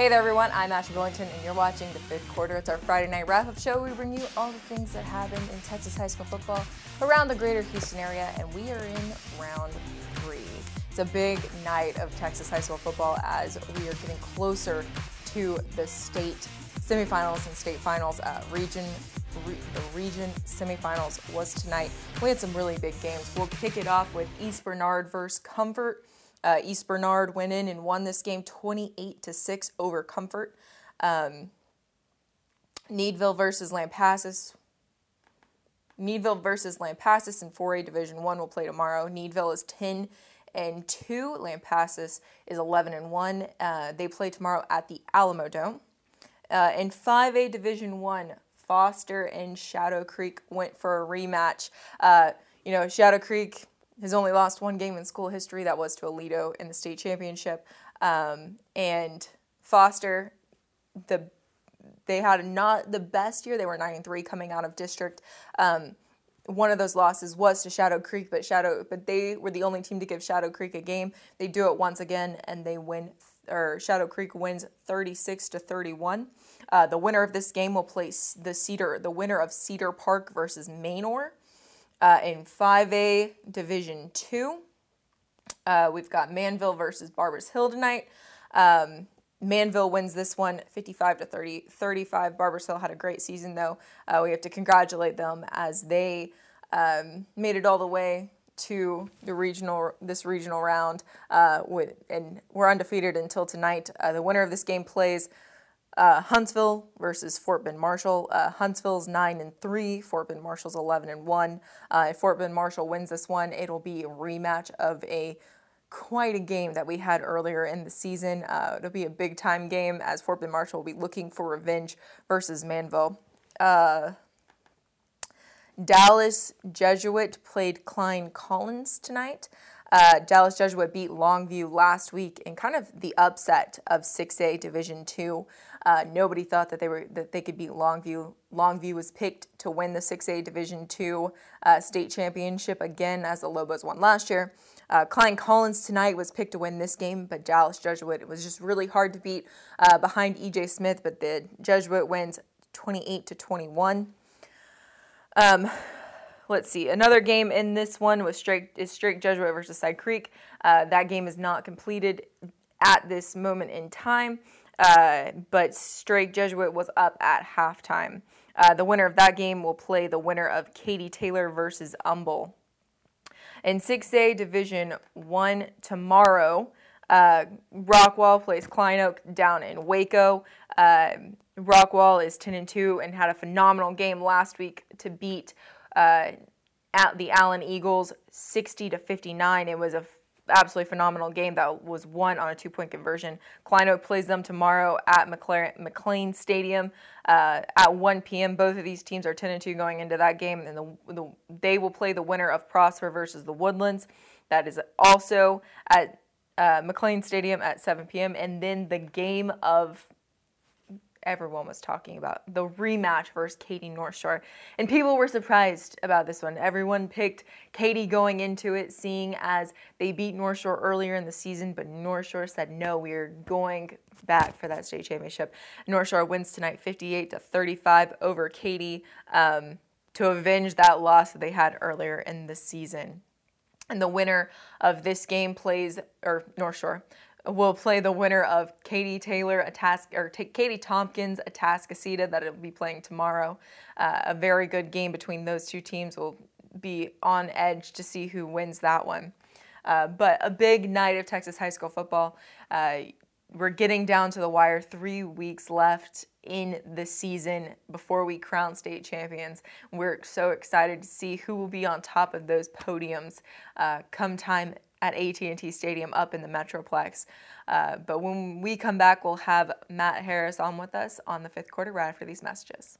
Hey there, everyone. I'm Ashley Billington, and you're watching the fifth quarter. It's our Friday night wrap up show. We bring you all the things that happened in Texas high school football around the greater Houston area, and we are in round three. It's a big night of Texas high school football as we are getting closer to the state semifinals and state finals. Uh, region re- the region semifinals was tonight. We had some really big games. We'll kick it off with East Bernard versus Comfort. Uh, East Bernard went in and won this game 28 to 6 over Comfort. Um, Needville versus Lampasas. Needville versus Lampasas in 4A Division 1 will play tomorrow. Needville is 10 and 2. Lampasas is 11 and 1. Uh, they play tomorrow at the Alamodome. Uh, in 5A Division 1, Foster and Shadow Creek went for a rematch. Uh, you know, Shadow Creek has only lost one game in school history. That was to Aledo in the state championship. Um, and Foster, the they had not the best year. They were nine and three coming out of district. Um, one of those losses was to Shadow Creek, but Shadow, but they were the only team to give Shadow Creek a game. They do it once again, and they win. Or Shadow Creek wins 36 to 31. Uh, the winner of this game will play the Cedar, the winner of Cedar Park versus Manor. Uh, in 5A Division 2, uh, we've got Manvel versus Barbers Hill tonight. Um, Manvel wins this one 55 to 30, 35. Barbers Hill had a great season, though. Uh, we have to congratulate them as they um, made it all the way to the regional this regional round uh, with, and we're undefeated until tonight. Uh, the winner of this game plays uh, Huntsville versus Fort Bend Marshall. Uh, Huntsville's nine and three. Fort Bend Marshall's eleven and one. Uh, if Fort Bend Marshall wins this one, it'll be a rematch of a quite a game that we had earlier in the season. Uh, it'll be a big time game as Fort Bend Marshall will be looking for revenge versus Manvel. Uh, Dallas Jesuit played Klein Collins tonight. Uh, Dallas Jesuit beat Longview last week in kind of the upset of 6A Division Two. Uh, nobody thought that they were that they could beat Longview. Longview was picked to win the 6A Division Two uh, state championship again, as the Lobos won last year. Uh, Klein Collins tonight was picked to win this game, but Dallas Jesuit it was just really hard to beat uh, behind EJ Smith. But the Jesuit wins 28 to 21. Um, let's see. Another game in this one was Strake is Strake Jesuit versus Cy Creek. Uh, that game is not completed at this moment in time. Uh, but Strake Jesuit was up at halftime. Uh, the winner of that game will play the winner of Katy Taylor versus Humble. In 6A Division 1 tomorrow, uh, Rockwall plays Klein Oak down in Waco. Uh, Rockwall is 10 and 2 and had a phenomenal game last week to beat uh, at the Allen Eagles 60 to 59. It was a absolutely phenomenal game that was won on a two point conversion. Klein Oak plays them tomorrow at McLaren, McLane Stadium uh, at 1 p.m. Both of these teams are 10 and 2 going into that game, and the, the, they will play the winner of Prosper versus the Woodlands. That is also at uh, McLane Stadium at 7 p.m. And then the game of everyone was talking about the rematch versus Katy North Shore. And people were surprised about this one. Everyone picked Katy going into it, seeing as they beat North Shore earlier in the season, but North Shore said, no, we're going back for that state championship. North Shore wins tonight 58 to 35 over Katy um, to avenge that loss that they had earlier in the season. And the winner of this game plays, or North Shore, will play the winner of Katy Taylor, a task or t- Katy Tompkins, Atascocita that will be playing tomorrow. Uh, a very good game between those two teams. will be on edge to see who wins that one. Uh, but a big night of Texas high school football. Uh, we're getting down to the wire. Three weeks left in the season before we crown state champions. We're so excited to see who will be on top of those podiums uh, come time at AT&T Stadium up in the Metroplex. Uh, but when we come back, we'll have Matt Harris on with us on the fifth quarter right after these messages.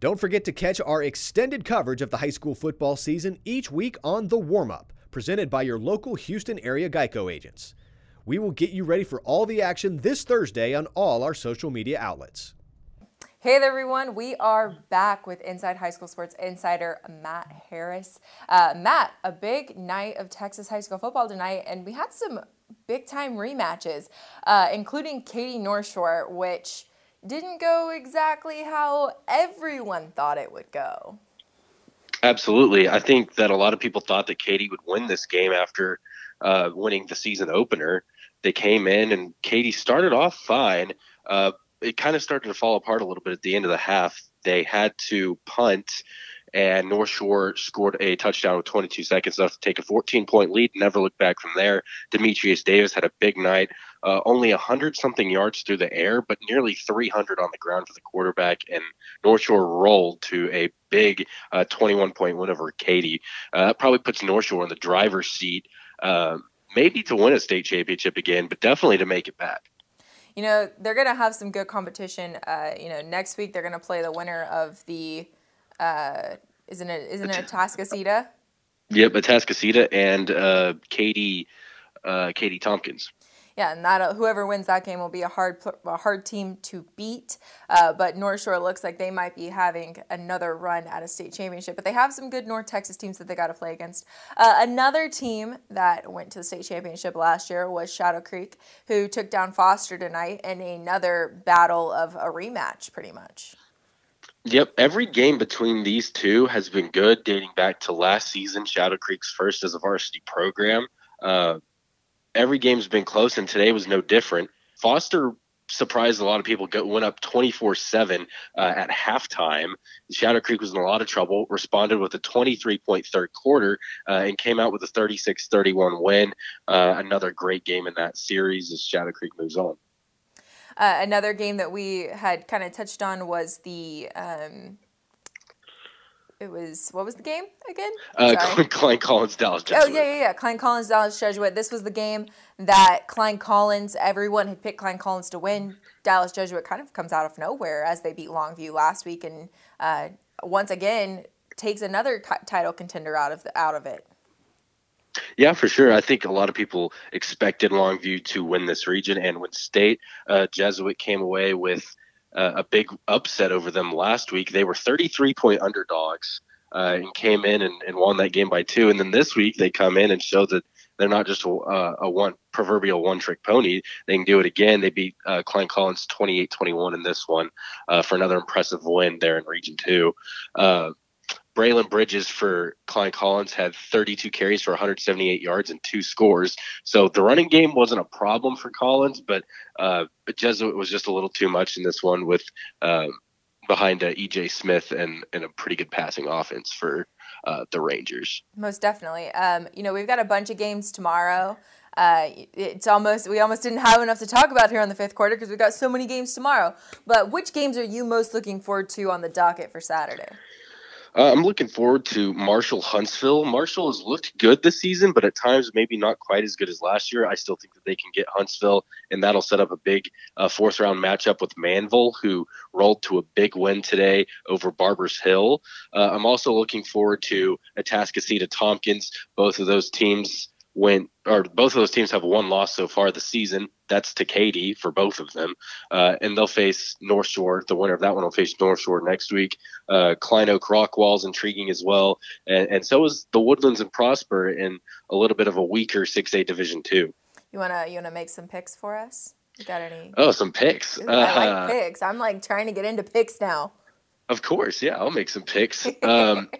Don't forget to catch our extended coverage of the high school football season each week on The Warm Up, presented by your local Houston area Geico agents. We will get you ready for all the action this Thursday on all our social media outlets. Hey there, everyone. We are back with Inside High School Sports Insider Matt Harris. Uh, Matt, a big night of Texas high school football tonight, and we had some big time rematches, uh, including Katy North Shore, which didn't go exactly how everyone thought it would go. Absolutely. I think that a lot of people thought that Katy would win this game after uh, winning the season opener. They came in and Katy started off fine. Uh, it kind of started to fall apart a little bit at the end of the half. They had to punt and North Shore scored a touchdown with 22 seconds left to take a 14 point lead. Never looked back from there. Dematrius Davis had a big night, uh, only 100 something yards through the air, but nearly 300 on the ground for the quarterback. And North Shore rolled to a big uh, 21 point win over Katy. Uh, that probably puts North Shore in the driver's seat, um, maybe to win a state championship again, but definitely to make it back you know they're going to have some good competition. Uh, you know, next week they're going to play the winner of the uh, isn't it isn't it Atascocita? Yep, Atascocita and uh, Katy, uh, Katy Tompkins. Yeah, and that uh, whoever wins that game will be a hard a hard team to beat. Uh, but North Shore looks like they might be having another run at a state championship. But they have some good North Texas teams that they got to play against. Uh, another team that went to the state championship last year was Shadow Creek, who took down Foster tonight in another battle of a rematch, pretty much. Yep, every game between these two has been good, dating back to last season, Shadow Creek's first as a varsity program. Uh, every game's been close, and today was no different. Foster surprised a lot of people. Go, went up 24 uh, 7 at halftime. Shadow Creek was in a lot of trouble, responded with a 23 point third quarter, uh, and came out with a 36 31 win. Uh, another great game in that series as Shadow Creek moves on. Uh, another game that we had kind of touched on was the. Um, it was what was the game again? Uh, Klein Collins Dallas Jesuit. Oh yeah, yeah, yeah. Klein Collins Dallas Jesuit. This was the game that Klein Collins. Everyone had picked Klein Collins to win. Dallas Jesuit kind of comes out of nowhere as they beat Longview last week, and uh, once again takes another title contender out of the, out of it. Yeah, for sure. I think a lot of people expected Longview to win this region and win state. Uh, Jesuit came away with uh, a big upset over them last week. They were 33 point underdogs uh, and came in and, and, won that game by two. And then this week they come in and show that they're not just a, a one proverbial one trick pony. They can do it again. They beat uh, Klein Collins 28 21 in this one uh, for another impressive win there in Region 2. Braylon Bridges for Klein Collins had 32 carries for 178 yards and two scores. So the running game wasn't a problem for Collins, but uh, but Jesuit was just a little too much in this one with uh, behind uh, EJ Smith and and a pretty good passing offense for uh, the Rangers. Most definitely. Um, you know, we've got a bunch of games tomorrow. Uh, it's almost we almost didn't have enough to talk about here on the fifth quarter because we've got so many games tomorrow. But which games are you most looking forward to on the docket for Saturday? Uh, I'm looking forward to Marshall Huntsville. Marshall has looked good this season, but at times maybe not quite as good as last year. I still think that they can get Huntsville, and that'll set up a big uh, fourth round matchup with Manvel, who rolled to a big win today over Barbers Hill. Uh, I'm also looking forward to Atascocita Tompkins. Both of those teams went or both of those teams have one loss so far this season. That's to Katy for both of them, uh, and they'll face North Shore. The winner of that one will face North Shore next week. Uh, Klein Oak Rockwall's intriguing as well, and, and so is the Woodlands and Prosper in a little bit of a weaker six A Division two. You wanna you wanna make some picks for us? You got any? Oh, some picks. Ooh, I like uh, picks. I'm like trying to get into picks now. Of course, yeah, I'll make some picks. Um,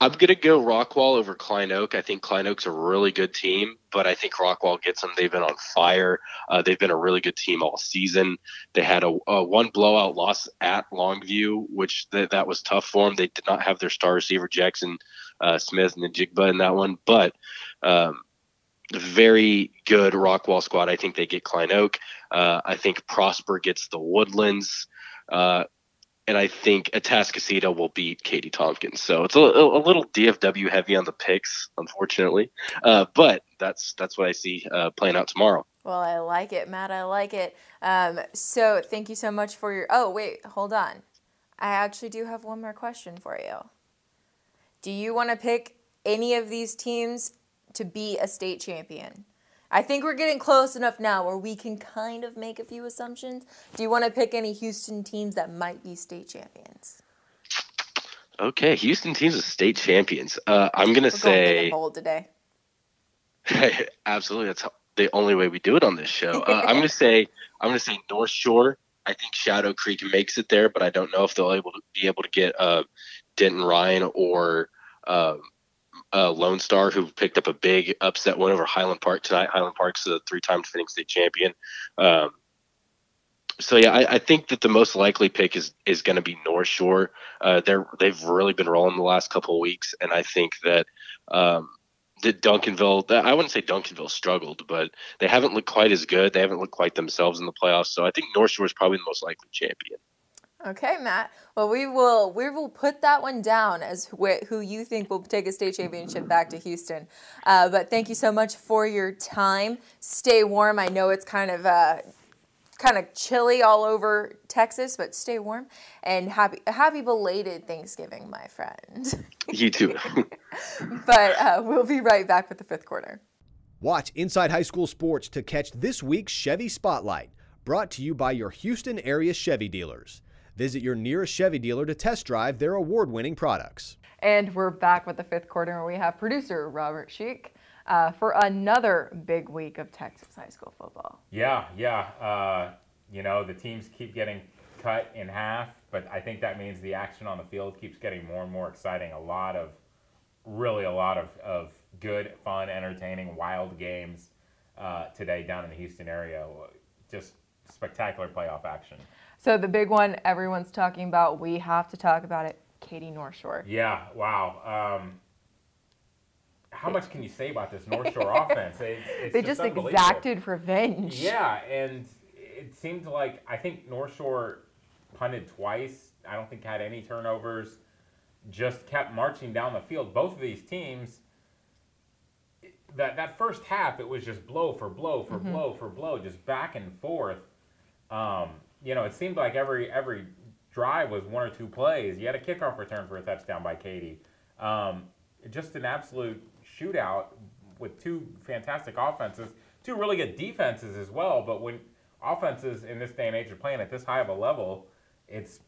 I'm gonna go Rockwall over Klein Oak. I think Klein Oak's a really good team, but I think Rockwall gets them. They've been on fire. Uh, they've been a really good team all season. They had a, a one blowout loss at Longview, which th- that was tough for them. They did not have their star receiver Jaxon uh, Smith-Njigba in that one, but um, very good Rockwall squad. I think they get Klein Oak. Uh, I think Prosper gets the Woodlands. Uh, and I think Atascocita will beat Katy Tompkins. So it's a, a, little DFW heavy on the picks, unfortunately, uh, but that's that's what I see uh, playing out tomorrow. Well, I like it, Matt. I like it. Um, so thank you so much for your. Oh wait, hold on. I actually do have one more question for you. Do you want to pick any of these teams to be a state champion? I think we're getting close enough now where we can kind of make a few assumptions. Do you want to pick any Houston teams that might be state champions? Okay, Houston teams are state champions. Uh, I'm gonna we're say bold today. absolutely, that's the only way we do it on this show. Uh, I'm gonna say I'm gonna say North Shore. I think Shadow Creek makes it there, but I don't know if they'll able to be able to get uh, Denton Ryan or uh, Lone Star, who picked up a big upset win over Highland Park tonight. Highland Park's a three-time defending state champion. Um, so yeah, I, I, think that the most likely pick is is going to be North Shore. Uh, they're they've really been rolling the last couple of weeks, and I think that um, that Duncanville. I wouldn't say Duncanville struggled, but they haven't looked quite as good. They haven't looked quite themselves in the playoffs. So I think North Shore is probably the most likely champion. Okay, Matt. Well, we will we will put that one down as wh- who you think will take a state championship back to Houston. Uh, but thank you so much for your time. Stay warm. I know it's kind of uh, kind of chilly all over Texas, but stay warm and happy happy belated Thanksgiving, my friend. You too. but uh, we'll be right back with the fifth quarter. Watch Inside High School Sports to catch this week's Chevy Spotlight, brought to you by your Houston area Chevy dealers. Visit your nearest Chevy dealer to test drive their award winning products. And we're back with the fifth quarter, and we have producer Robert Sheik uh, for another big week of Texas high school football. Yeah, yeah. Uh, you know, the teams keep getting cut in half, but I think that means the action on the field keeps getting more and more exciting. A lot of, really a lot of, of good, fun, entertaining, wild games uh, today down in the Houston area. Just spectacular playoff action. So the big one everyone's talking about, we have to talk about it. Katy North Shore. Yeah, wow. Um, how much can you say about this North Shore offense? It's, it's they just, just exacted revenge. Yeah, and it seemed like I think North Shore punted twice. I don't think had any turnovers. Just kept marching down the field. Both of these teams. That that first half, it was just blow for blow for mm-hmm. blow for blow, just back and forth. Um, you know, it seemed like every every drive was one or two plays. You had a kickoff return for a touchdown by Katy. Um, just an absolute shootout with two fantastic offenses, two really good defenses as well. But when offenses in this day and age are playing at this high of a level, it's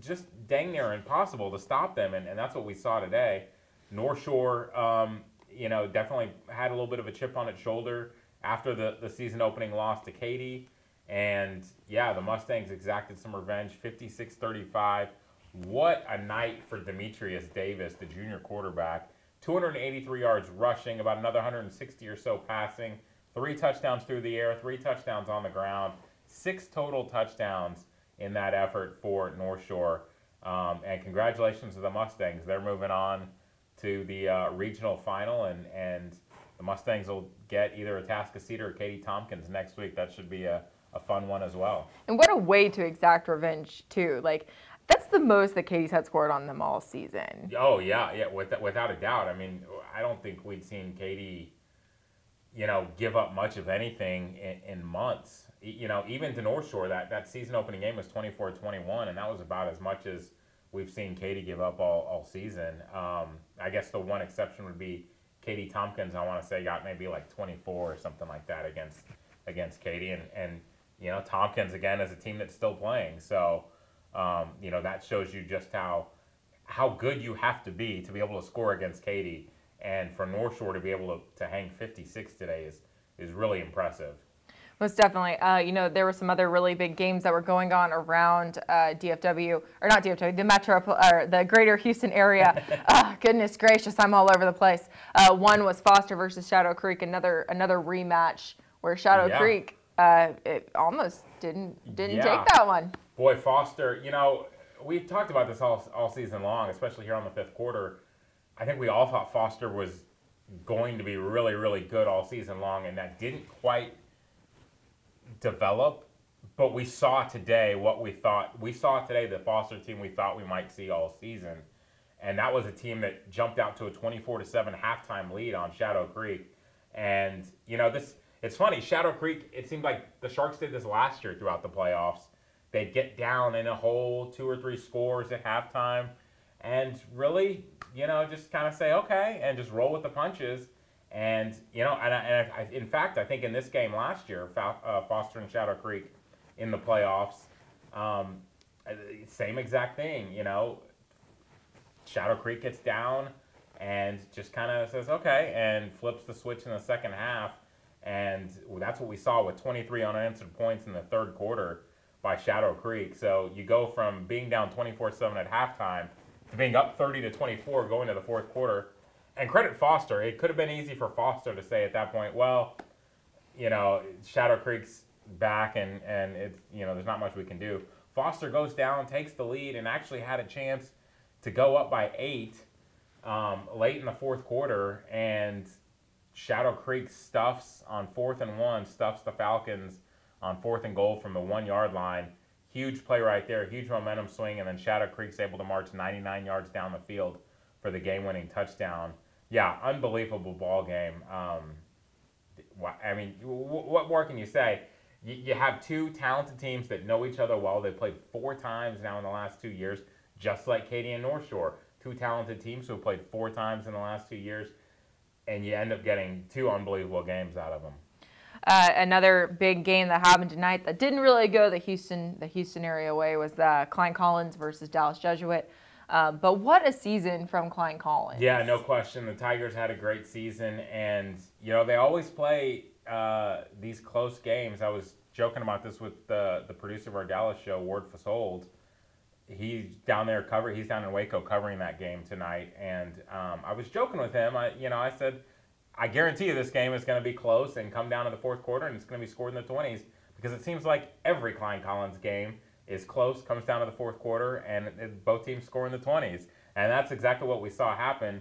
just dang near impossible to stop them, and, and that's what we saw today. North Shore, um, you know, definitely had a little bit of a chip on its shoulder after the, the season opening loss to Katy. And yeah, the Mustangs exacted some revenge, 56 35. What a night for Dematrius Davis, the junior quarterback. 283 yards rushing, about another 160 or so passing, three touchdowns through the air, three touchdowns on the ground, six total touchdowns in that effort for North Shore. Um, and congratulations to the Mustangs. They're moving on to the uh, regional final, and, and the Mustangs will get either Atascocita or Katy Tompkins next week. That should be a, a fun one as well. And what a way to exact revenge, too. Like, that's the most that Katy's had scored on them all season. Oh yeah, yeah, with, without a doubt. I mean, I don't think we'd seen Katy, you know, give up much of anything in, in months. You know, even to North Shore, that, that season opening game was 24-21, and that was about as much as we've seen Katy give up all, all season. Um, I guess the one exception would be Katy Tompkins. I want to say got maybe like 24 or something like that against against Katy, and and you know Tompkins again is a team that's still playing. So um, you know that shows you just how how good you have to be to be able to score against Katy, and for North Shore to be able to, to hang 56 today is is really impressive. Most definitely. Uh, you know, there were some other really big games that were going on around uh, DFW, or not DFW, the metro, or the greater Houston area. oh, goodness gracious, I'm all over the place. Uh, one was Foster versus Shadow Creek, another another rematch where Shadow yeah. Creek uh, it almost didn't didn't yeah. take that one. Boy, Foster, you know, we've talked about this all, all season long, especially here on the fifth quarter. I think we all thought Foster was going to be really, really good all season long, and that didn't quite develop. But we saw today what we thought. We saw today the Foster team we thought we might see all season, and that was a team that jumped out to a 24 to seven halftime lead on Shadow Creek. And you know this, it's funny. Shadow Creek. It seemed like the Sharks did this last year throughout the playoffs they'd get down in a hole, two or three scores at halftime, and really, you know, just kind of say okay and just roll with the punches. And you know, and, I, and I, in fact, I think in this game last year, uh, Foster and Shadow Creek in the playoffs, um, same exact thing. You know, Shadow Creek gets down and just kind of says okay and flips the switch in the second half And that's what we saw with 23 unanswered points in the third quarter by Shadow Creek. So you go from being down 24 7 at halftime to being up 30 to 24 going to the fourth quarter. And credit Foster. It could have been easy for Foster to say at that point, well, you know, Shadow Creek's back and, and it's, you know, there's not much we can do. Foster goes down, takes the lead, and actually had a chance to go up by eight um, late in the fourth quarter. And Shadow Creek stuffs on fourth and one, stuffs the Falcons on fourth and goal from the one yard line. Huge play right there, huge momentum swing, and then Shadow Creek's able to march 99 yards down the field for the game winning touchdown. Yeah, unbelievable ball game. Um, I mean, what more can you say? You have two talented teams that know each other well. They played four times now in the last two years, just like Katy and North Shore. Two talented teams who have played four times in the last two years and you end up getting two unbelievable games out of them. Uh, another big game that happened tonight that didn't really go the Houston the Houston area way was the Klein Collins versus Dallas Jesuit. Uh, but what a season from Klein Collins! Yeah, no question. The Tigers had a great season, and you know they always play uh, these close games. I was joking about this with the the producer of our Dallas show, Ward Fasold he's down there cover. He's down in Waco covering that game tonight, and um, I was joking with him. I, you know, I said, I guarantee you this game is going to be close and come down to the fourth quarter, and it's going to be scored in the twenties because it seems like every Klein Collins game is close, comes down to the fourth quarter, and it, both teams score in the twenties, and that's exactly what we saw happen.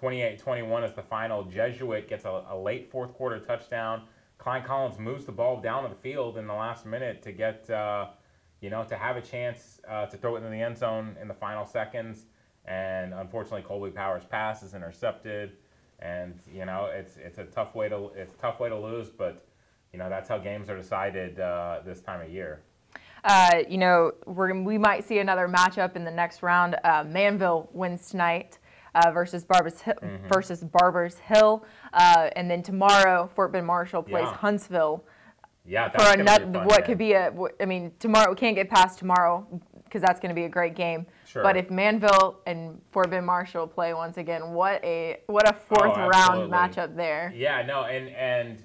28-21 is the final. Jesuit gets a, a late fourth quarter touchdown. Klein Collins moves the ball down to the field in the last minute to get. Uh, you know, to have a chance uh, to throw it in the end zone in the final seconds. And unfortunately, Colby Powers' pass is intercepted, and you know it's it's a tough way to it's a tough way to lose, but you know that's how games are decided uh, this time of year. Uh, you know, we're, we might see another matchup in the next round. Uh, Manvel wins tonight. Uh, versus Barbers Hill, mm-hmm. versus Barbers Hill, uh, and then tomorrow Fort Bend Marshall plays yeah. Huntsville. Yeah, for another what could be a. I mean, tomorrow we can't get past tomorrow because that's going to be a great game. Sure. But if Manvel and Fort Bend Marshall play once again, what a what a fourth oh, round matchup there. Yeah, no, and and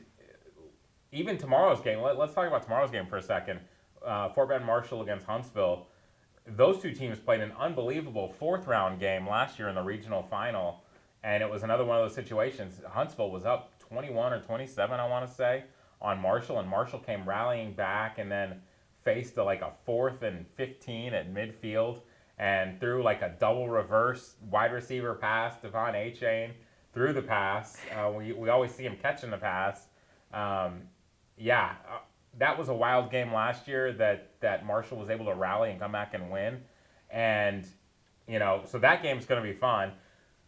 even tomorrow's game. Let, us talk about tomorrow's game for a second. Uh, Fort Bend Marshall against Huntsville. Those two teams played an unbelievable fourth round game last year in the regional final, and it was another one of those situations. Huntsville was up 21 or 27, I want to say on Marshall, and Marshall came rallying back and then faced a, like a fourth and 15 at midfield and threw like a double reverse wide receiver pass. De'Von Achane threw the pass. Uh, we, we always see him catching the pass. Um, yeah, uh, that was a wild game last year that, that Marshall was able to rally and come back and win. And, you know, so that game's going to be fun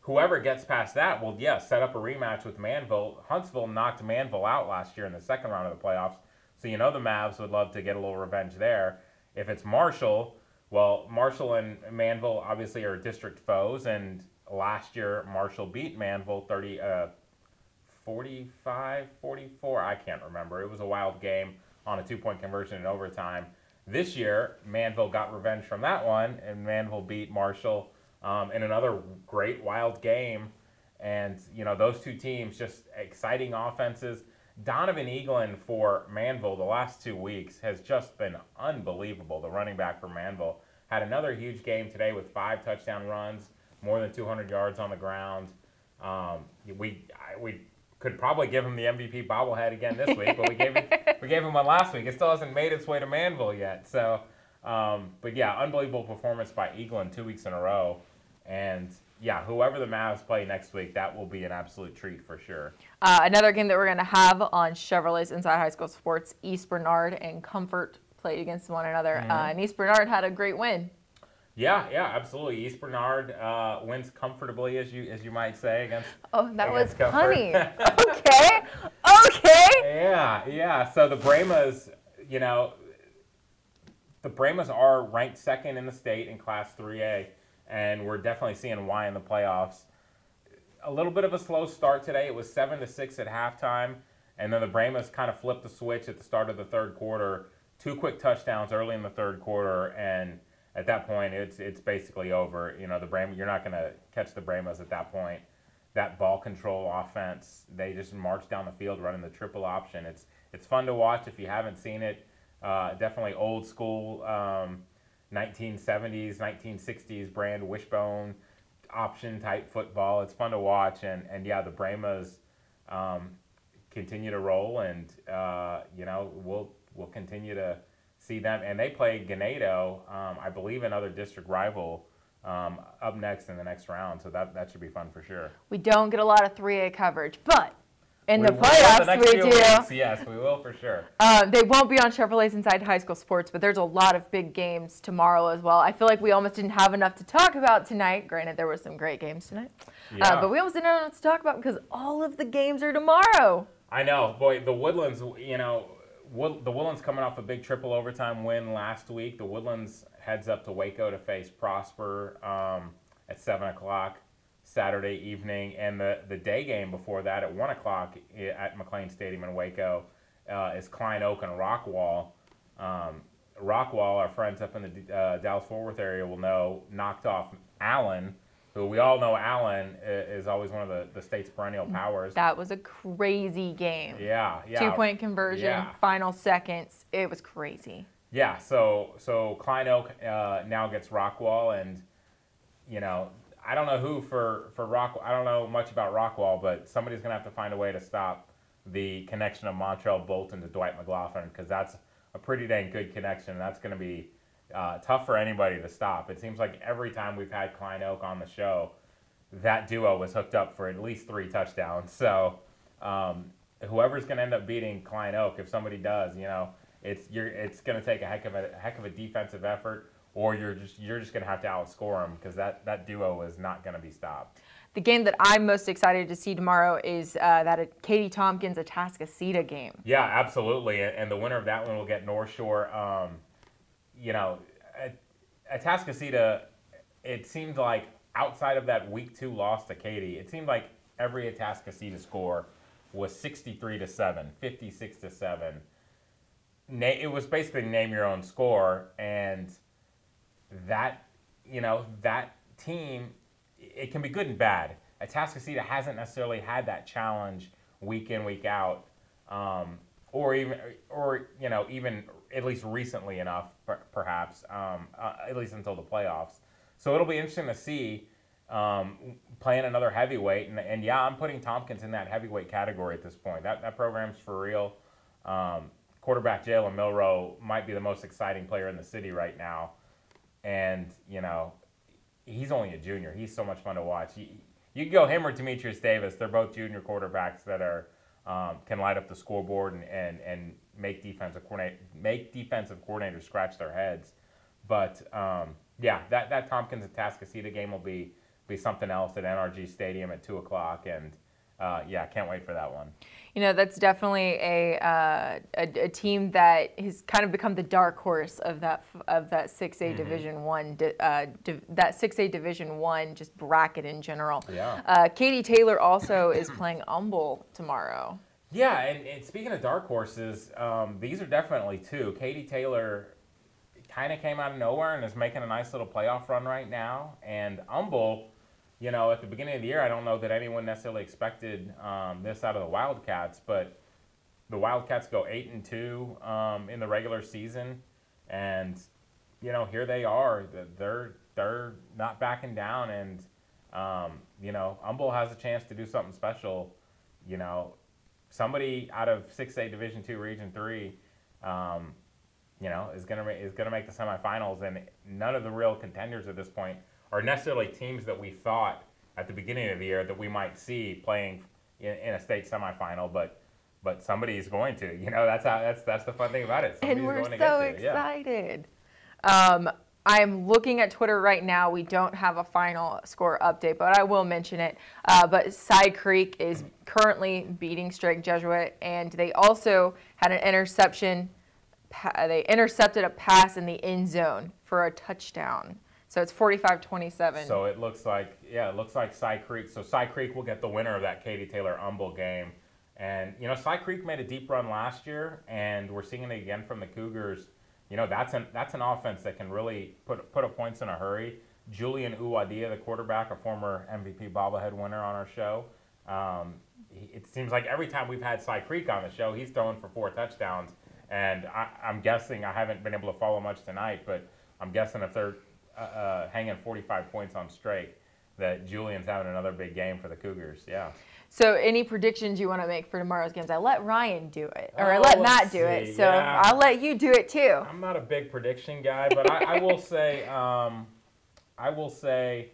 whoever gets past that will, yeah, set up a rematch with Manvel. Huntsville knocked Manvel out last year in the second round of the playoffs, so you know the Mavs would love to get a little revenge there. If it's Marshall, well, Marshall and Manvel obviously are district foes, and last year Marshall beat Manvel 30, uh, 45, 44. I can't remember. It was a wild game on a two point conversion in overtime. This year, Manvel got revenge from that one, and Manvel beat Marshall um, in another great wild game. And, you know, those two teams, just exciting offenses. Donovan Eaglin for Manvel the last two weeks has just been unbelievable. The running back for Manvel had another huge game today with five touchdown runs, more than 200 yards on the ground. Um, we we could probably give him the MVP bobblehead again this week, but we gave him, we gave him one last week. It still hasn't made its way to Manvel yet. So, um, but yeah, unbelievable performance by Eaglin two weeks in a row. And yeah, whoever the Mavs play next week, that will be an absolute treat for sure. Uh, another game that we're going to have on Chevrolet's Inside High School Sports, East Bernard and Comfort played against one another. Mm-hmm. Uh, and East Bernard had a great win. Yeah, yeah, absolutely. East Bernard uh, wins comfortably, as you as you might say, against. Oh, that against was funny. okay, okay. Yeah, yeah. So the Brahmas, you know, the Brahmas are ranked second in the state in Class 3A and we're definitely seeing why in the playoffs. A little bit of a slow start today. It was seven to six at halftime, and then the Brahmas kind of flipped the switch at the start of the third quarter. Two quick touchdowns early in the third quarter, and at that point, it's it's basically over. You know, the Brahmas, you're not going to catch the Brahmas at that point. that ball control offense. They just march down the field running the triple option. It's it's fun to watch if you haven't seen it. Uh, definitely old school um, 1970s, 1960s brand wishbone option type football. It's fun to watch, and and yeah, the Brahmas um, continue to roll, and uh, you know we'll we'll continue to see them. And they play Ganado, um, I believe, another district rival. Um, up next in the next round, so that, that should be fun for sure. We don't get a lot of 3A coverage, but in We the the playoffs next we do. weeks, Yes, we will for sure. Um, they won't be on Chevrolet's Inside High School Sports, but there's a lot of big games tomorrow as well. I feel like we almost didn't have enough to talk about tonight. Granted, there were some great games tonight, Yeah. uh, but we almost didn't have enough to talk about because all of the games are tomorrow. I know, boy. The Woodlands, you know, Wood, the Woodlands coming off a big triple overtime win last week. The Woodlands heads up to Waco to face Prosper um, at seven o'clock Saturday evening, and the the day game before that at one o'clock at McLane Stadium in Waco uh, is Klein Oak and Rockwall. Um, Rockwall, our friends up in the uh, Dallas Fort Worth area will know, knocked off Allen, who we all know Allen is always one of the, the state's perennial powers. That was a crazy game. Yeah, yeah. Two point conversion, Yeah. final seconds. It was crazy. Yeah, so so Klein Oak uh, now gets Rockwall, and you know I don't know who for for Rock. I don't know much about Rockwall, but somebody's gonna have to find a way to stop the connection of Montreal Bolton to Dwight McLaughlin because that's a pretty dang good connection. and That's gonna be uh, tough for anybody to stop. It seems like every time we've had Klein Oak on the show, that duo was hooked up for at least three touchdowns. So um, whoever's to end up beating Klein Oak, if somebody does, you know, it's you're it's to take a heck of a heck of a defensive effort, or you're just you're just going to have to outscore them because that that duo is not going to be stopped. The game that I'm most excited to see tomorrow is uh, that Katy Tompkins Atascocita game. Yeah, absolutely. And, the winner of that one will get North Shore. Um, you know, at, at Atascocita, it seemed like outside of that week two loss to Katy, it seemed like every Atascocita score was 63 to 7, 56 to 7. Na- it was basically name your own score. And that, you know, that team, it can be good and bad. Atascocita hasn't necessarily had that challenge week in, week out um, or even, or you know, even at least recently enough, per- perhaps, um, uh, at least until the playoffs. So it'll be interesting to see um, playing another heavyweight, and, and yeah, I'm putting Tompkins in that heavyweight category at this point. That that program's for real. Um, quarterback Jalen Milroe might be the most exciting player in the city right now, and you know, he's only a junior. He's so much fun to watch. He, you can go him or Dematrius Davis. They're both junior quarterbacks that are um, can light up the scoreboard and, and, and make defensive coordinate make defensive coordinators scratch their heads. But um, yeah, that, that Tompkins and Tascasita game will be be something else at NRG Stadium at two o'clock, and uh, yeah, can't wait for that one. You know, that's definitely a, uh, a, a team that has kind of become the dark horse of that of that 6A Mm-hmm. Division One, di- uh, div- that 6A Division One just bracket in general. Yeah. Uh, Katy Taylor also is playing Humble tomorrow. Yeah, and, and speaking of dark horses, um, these are definitely two. Katy Taylor kind of came out of nowhere and is making a nice little playoff run right now. And Humble, you know, at the beginning of the year, I don't know that anyone necessarily expected um, this out of the Wildcats, but the Wildcats go eight and two um, in the regular season, and you know here they are. They're they're not backing down, and um, you know Humble has a chance to do something special. You know, somebody out of six A Division two Region three, um, you know, is gonna is gonna make the semifinals, and none of the real contenders at this point are necessarily teams that we thought at the beginning of the year that we might see playing in, in a state semifinal, but but somebody is going to. You know, that's how that's that's the fun thing about it. Somebody's and we're going to so get to. Yeah. excited. Um, I'm looking at Twitter right now. We don't have a final score update, but I will mention it. Uh, but Cy Creek is currently beating Strake Jesuit, and they also had an interception. Pa- they intercepted a pass in the end zone for a touchdown. So it's 45-27. So it looks like, yeah, it looks like Cy Creek. So Cy Creek will get the winner of that Katy Taylor Humble game. And, you know, Cy Creek made a deep run last year, and we're seeing it again from the Cougars. You know, that's an, that's an offense that can really put, put up points in a hurry. Julian Uwadia, the quarterback, a former MVP bobblehead winner on our show. Um, he, it seems like every time we've had Cy Creek on the show, he's throwing for four touchdowns. And I, am guessing, I haven't been able to follow much tonight, but I'm guessing if they're uh, uh, hanging 45 points on Strake, that Julian's having another big game for the Cougars. Yeah. So, any predictions you want to make for tomorrow's games? I let Ryan do it, or oh, I let Matt do see. it. So, yeah. I'll let you do it too. I'm not a big prediction guy, but I, I will say, um, I will say,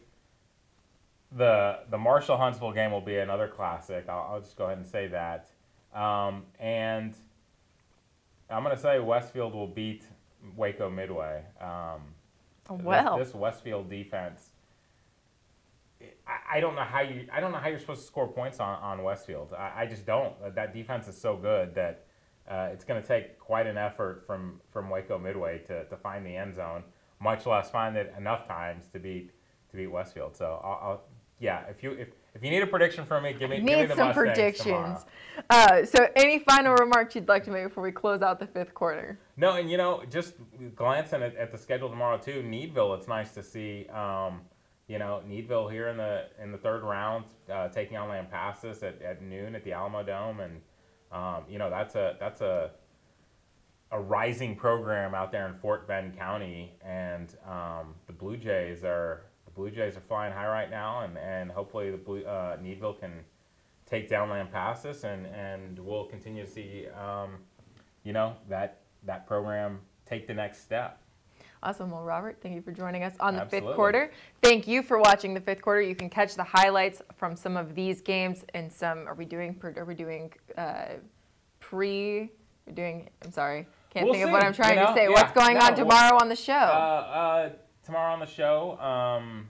the the Marshall Huntsville game will be another classic. I'll, I'll just go ahead and say that. Um, and I'm going to say Westfield will beat Waco Midway. Um, well, this, this Westfield defense I, I don't know how you I don't know how you're supposed to score points on, on Westfield. I, I just don't. That defense is so good that uh, it's going to take quite an effort from, from Waco Midway to, to find the end zone, much less find it enough times to beat to beat Westfield. So I'll, I'll yeah, if you if, if you need a prediction from me, give me, give me the some predictions. Uh, so, any final remarks you'd like to make before we close out the fifth quarter? No, and you know, just glancing at, at the schedule tomorrow too, Needville. It's nice to see. Um, you know, Needville here in the in the third round, uh, taking on Lampasas at, at noon at the Alamodome, and um, you know that's a that's a a rising program out there in Fort Bend County, and um, the Blue Jays are Blue Jays are flying high right now, and, and hopefully the Blue, uh, Needville can take down Lampasas, and, and we'll continue to see um, you know that that program take the next step. Awesome. Well, Robert, thank you for joining us on the Absolutely. fifth quarter. Thank you for watching the fifth quarter. You can catch the highlights from some of these games and some. Are we doing? Are we doing uh, pre? We're doing. I'm sorry. Can't we'll think see. of what I'm trying you know, to say. Yeah, What's going no, on tomorrow we'll, on the show? Uh, uh, tomorrow on the show. Um,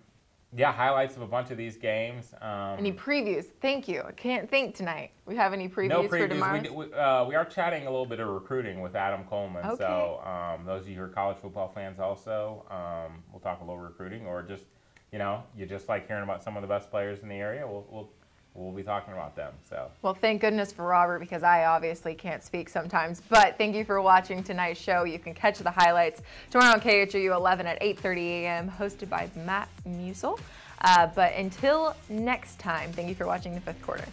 yeah, highlights of a bunch of these games. Um, any previews? Thank you. I can't think tonight. We have any previews, no previews. for tomorrow? We, we, uh, we, are chatting a little bit of recruiting with Adam Coleman. Okay. So um, those of you who are college football fans, also, um, we'll talk a little recruiting, or just you know, you just like hearing about some of the best players in the area. We'll, we'll we'll be talking about them. So. Well, thank goodness for Robert because I obviously can't speak sometimes. But thank you for watching tonight's show. You can catch the highlights tomorrow on KHOU 11 at 8:30 a.m. hosted by Matt Musel. Uh, but until next time, thank you for watching the fifth quarter.